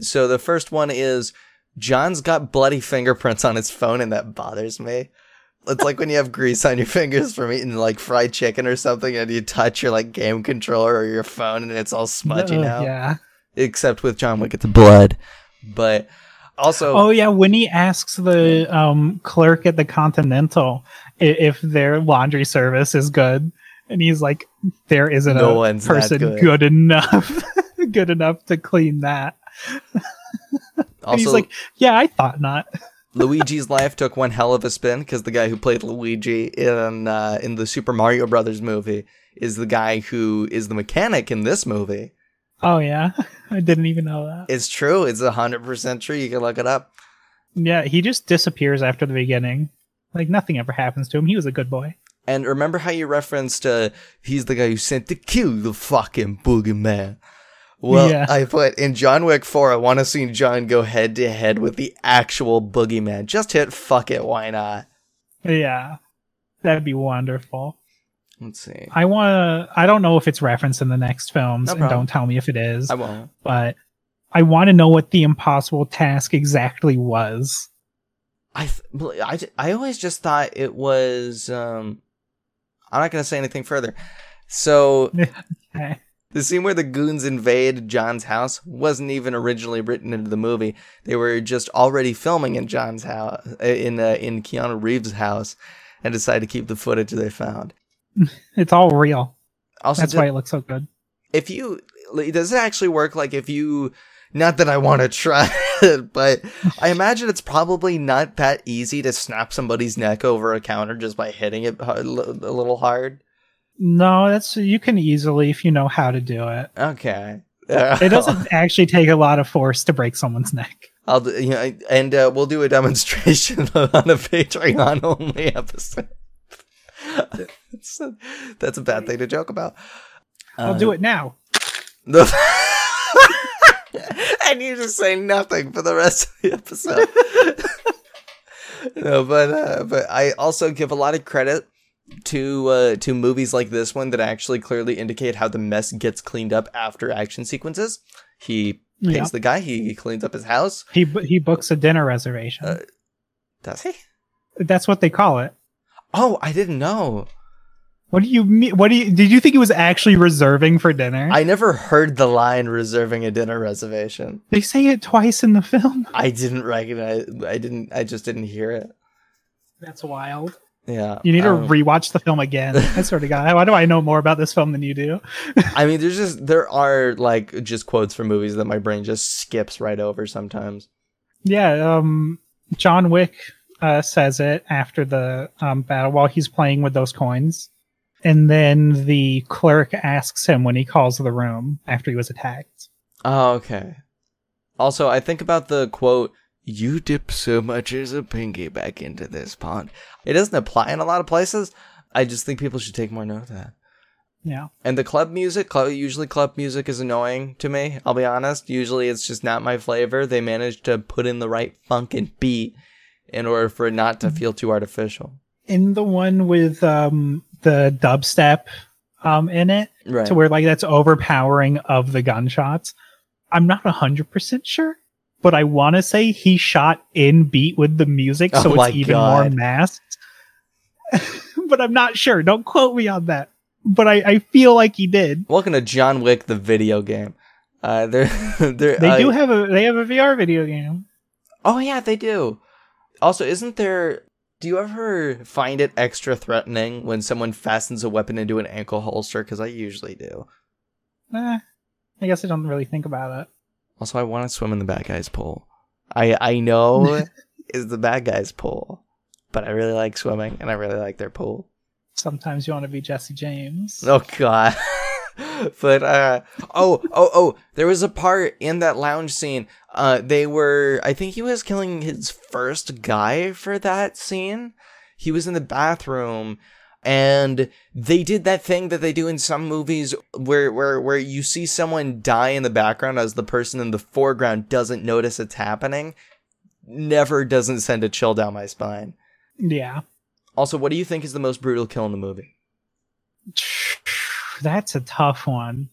So the first one is John's got bloody fingerprints on his phone and that bothers me. It's like when you have grease on your fingers from eating like fried chicken or something and you touch your like game controller or your phone and it's all smudgy now. Yeah. except with John Wick, it's blood. But also, Oh yeah, when he asks the um, clerk at the Continental if their laundry service is good, and he's like, "There isn't No a person good." good. enough, good enough to clean that." and also he's like, "Yeah, I thought not." Luigi's life took one hell of a spin because the guy who played Luigi in uh, in the Super Mario Brothers movie is the guy who is the mechanic in this movie. Oh yeah, I didn't even know that. It's true. It's a hundred percent true. You can look it up. Yeah, he just disappears after the beginning. Like nothing ever happens to him. He was a good boy. And remember how you referenced uh, he's the guy who sent to kill the fucking boogeyman. Well, Yeah. I put in John Wick 4, I want to see John go head to head with the actual boogeyman. Just hit fuck it, why not? Yeah, that'd be wonderful. Let's see. I want to. I don't know if it's referenced in the next films, No and don't tell me if it is. I won't. but I want to know what the impossible task exactly was. I, th- I, I always just thought it was. Um, I'm not going to say anything further. So, Okay. the scene where the goons invade John's house wasn't even originally written into the movie. They were just already filming in John's house, in uh, in Keanu Reeves' house, and decided to keep the footage they found. It's all real. Also, That's did- why it looks so good. if you does it actually work like if you not that I want to try it, but I imagine it's probably not that easy to snap somebody's neck over a counter just by hitting it a little hard. No, that's you can easily if you know how to do it. Okay. It doesn't actually take a lot of force to break someone's neck. I'll do, you know, and uh, we'll do a demonstration on a Patreon only episode. That's, a, that's a bad thing to joke about. I'll do it now. And you just say nothing for the rest of the episode. no, but uh, but I also give a lot of credit to uh, to movies like this one that actually clearly indicate how the mess gets cleaned up after action sequences. He pays Yeah. the guy. He, he cleans up his house. He he books a dinner reservation. Uh, Does he? That's what they call it. Oh, I didn't know. What do you mean? What do you did you think he was actually reserving for dinner? I never heard the line reserving a dinner reservation. they say it twice in the film. I didn't recognize. I didn't. I just didn't hear it. That's wild. Yeah. You need to um, rewatch the film again. I sort of got. Why do I know more about this film than you do? I mean, there's just there are like just quotes from movies that my brain just skips right over sometimes. Yeah, um, John Wick uh, says it after the um, battle while he's playing with those coins, and then the clerk asks him when he calls the room after he was attacked. Oh, okay. Also, I think about the quote, "You dip so much as a pinky back into this pond." It doesn't apply in a lot of places. I just think people should take more note of that. Yeah, And the club music, club, usually club music is annoying to me. I'll be honest. Usually it's just not my flavor. They managed to put in the right funk and beat in order for it not to feel too artificial. in the one with um, the dubstep um, in it, Right. to where like that's overpowering of the gunshots. I'm not hundred percent sure, but I want to say he shot in beat with the music, so Oh it's even more masked. but I'm not sure. Don't quote me on that. But I, I feel like he did. Welcome to John Wick, the video game. Uh, they're, they're, They uh, do have a they have a VR video game. Oh yeah, they do. Also, isn't there? Do you ever find it extra threatening when someone fastens a weapon into an ankle holster? Because I usually do. Eh, I guess I don't really think about it. Also, I want to swim in the bad guy's pool. I I know is the bad guy's pool, but I really like swimming and I really like their pool. Sometimes you want to be Jesse James. Oh god. but uh oh oh oh there was a part in that lounge scene uh they were I think he was killing his first guy for that scene. He was in the bathroom and they did that thing that they do in some movies where where where you see someone die in the background as the person in the foreground doesn't notice it's happening. Never doesn't send a chill down my spine. Yeah. Also, what do you think is the most brutal kill in the movie? That's a tough one.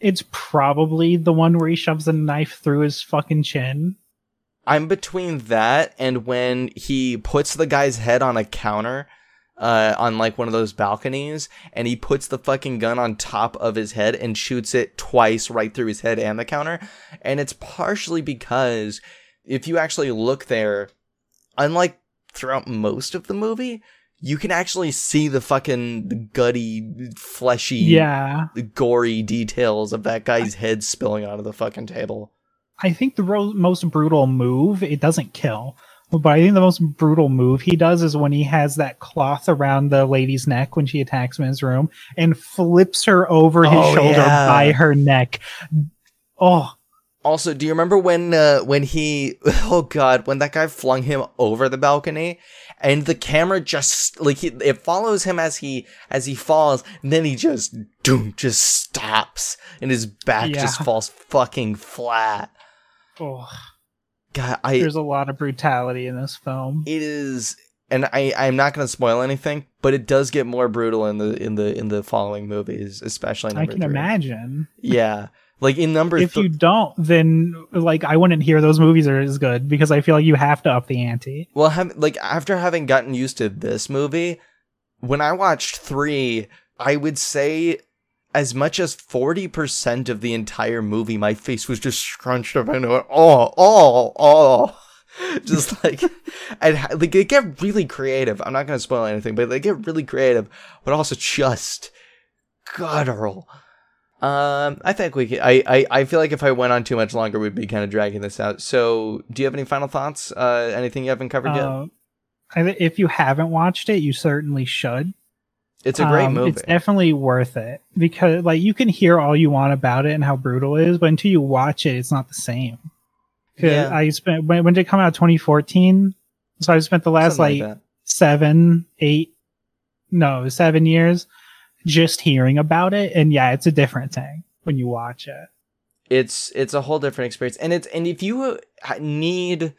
It's probably the one where he shoves a knife through his fucking chin. I'm between that and when he puts the guy's head on a counter uh, on like one of those balconies, and he puts the fucking gun on top of his head and shoots it twice right through his head and the counter. And it's partially because if you actually look there, unlike throughout most of the movie, you can actually see the fucking gutty, fleshy, Yeah. gory details of that guy's head spilling onto the fucking table. I think the ro- most brutal move, it doesn't kill, but I think the most brutal move he does is when he has that cloth around the lady's neck when she attacks him in his room and flips her over his Oh, shoulder yeah. by her neck. Oh, Also, do you remember when uh, when he oh god when that guy flung him over the balcony and the camera just like he, it follows him as he as he falls and then he just doom just stops and his back Yeah. just falls fucking flat. oh, God, I there's a lot of brutality in this film. it is and I I'm not going to spoil anything, but it does get more brutal in the in the in the following movies, especially I can three. imagine. Yeah. Like in number If th- you don't, then like I wouldn't hear those movies are as good because I feel like you have to up the ante. Well, have, like after having gotten used to this movie, when I watched three, I would say as much as forty percent of the entire movie, my face was just scrunched up into it. Oh, oh, oh. Just like, and like they get really creative. I'm not gonna spoil anything, but they get really creative, but also just guttural. Um, I think we. Could, I, I I feel like if I went on too much longer, we'd be kind of dragging this out. So, do you have any final thoughts? Uh, anything you haven't covered yet? Uh, I thi- if you haven't watched it, you certainly should. It's a great Um, movie. It's definitely worth it because, like, you can hear all you want about it and how brutal it is, but until you watch it, it's not the same. Yeah. I spent when, when did it come out? 2014. So I spent the last Something like, like seven, eight, no, seven years just hearing about it, and yeah, it's a different thing when you watch it. It's it's a whole different experience, and it's and if you need,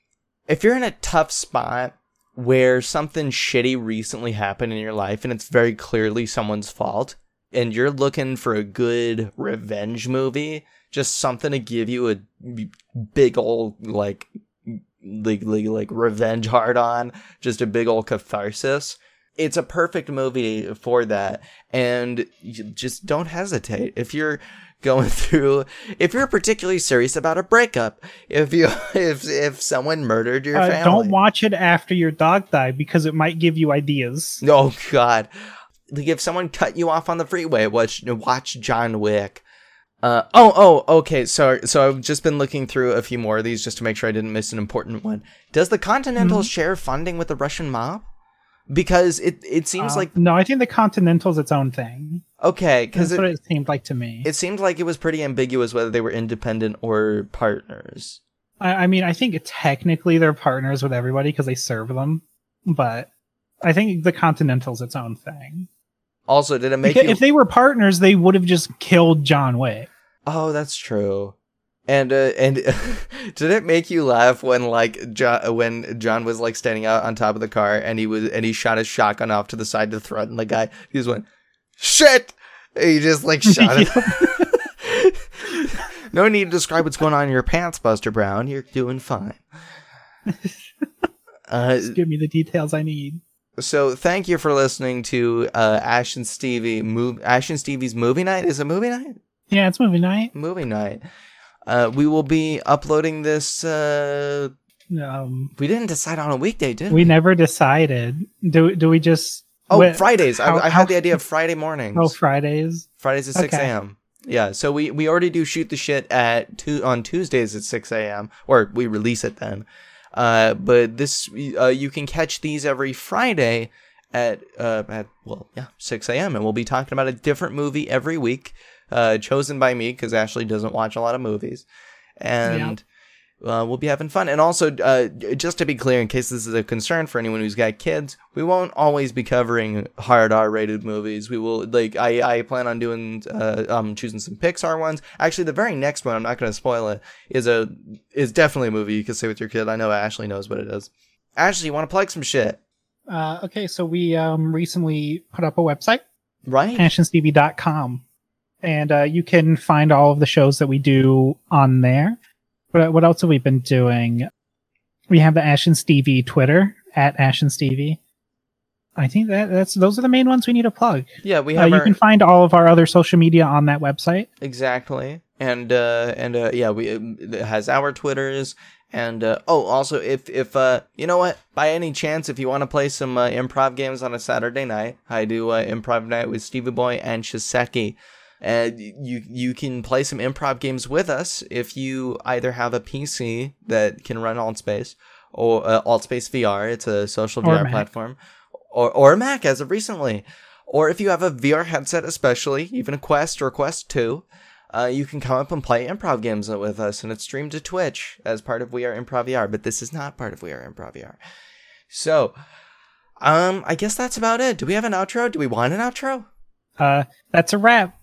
if you're in a tough spot where something shitty recently happened in your life, and it's very clearly someone's fault, and you're looking for a good revenge movie, just something to give you a big old like like like, like revenge hard on, just a big old catharsis. It's a perfect movie for that, and you just don't hesitate if you're going through if you're particularly serious about a breakup if you if if someone murdered your Uh, family don't watch it after your dog died because it might give you ideas. oh god like if someone cut you off on the freeway watch watch john wick uh, oh, oh, okay. So, so I've just been looking through a few more of these just to make sure I didn't miss an important one. Does the Continental Mm-hmm. share funding with the Russian mob? Because it it seems Uh, like no, I think the Continental's its own thing. okay, because it, it seemed like to me. it seemed like it was pretty ambiguous whether they were independent or partners. I, I mean, I think technically they're partners with everybody because they serve them, but I think the Continental's its own thing. Also, did it make Because you? if they were partners, they would have just killed John Wick. Oh, that's true. And uh, and did it make you laugh when like John when John was like standing out on top of the car and he was and he shot his shotgun off to the side to threaten the guy? He just went, "Shit!" And he just like shot it. no need to describe what's going on in your pants, Buster Brown. You're doing fine. Uh, Just give me the details I need. so thank you for listening to uh, Ash and Stevie move Ash and Stevie's movie night. Is it movie night? Yeah, it's movie night. movie night. Uh, we will be uploading this. Uh, Um, we didn't decide on a weekday, did we? we never decided. Do do we just? oh, wait, Fridays. how- I, I how- had the idea of Friday mornings. Oh, Fridays. Fridays at six okay. a.m. Yeah, so we we already do shoot the shit at two on Tuesdays at six a.m. or we release it then. Uh, but this uh, you can catch these every Friday at uh at well yeah six a.m. and we'll be talking about a different movie every week, uh, chosen by me because Ashley doesn't watch a lot of movies, and. Uh, we'll be having fun. And also, uh, just to be clear, in case this is a concern for anyone who's got kids, we won't always be covering hard R-rated movies. We will, like, I, I plan on doing, uh, um, choosing some Pixar ones. Actually, the very next one, I'm not going to spoil it, is a, is definitely a movie you can see with your kid. I know Ashley knows what it is. Ashley, you want to plug some shit, Uh, okay, so we um, recently put up a website, right? ashandstevie.com, and uh, you can find all of the shows that we do on there. What, what else have we been doing? We have the Ash and Stevie Twitter at Ash and Stevie. I think that that's those are the main ones we need to plug. Yeah, we Uh, have you our, can find all of our other social media on that website. exactly, and uh, and uh, yeah, we it has our Twitters. And uh, oh, also, if if uh, you know what, by any chance, if you want to play some uh, improv games on a Saturday night, I do uh, improv night with Stevie Boy and Shiseki. And you you can play some improv games with us if you either have a PC that can run AltSpace or uh, AltSpace VR. It's a social Or VR Mac. platform, or or a Mac as of recently, or if you have a VR headset, especially even a Quest or a Quest Two. Uh, you can come up and play improv games with us, and it's streamed to Twitch as part of We Are Improv VR. But this is not part of We Are Improv VR. So, um, I guess that's about it. Do we have an outro? Do we want an outro? Uh, that's a wrap.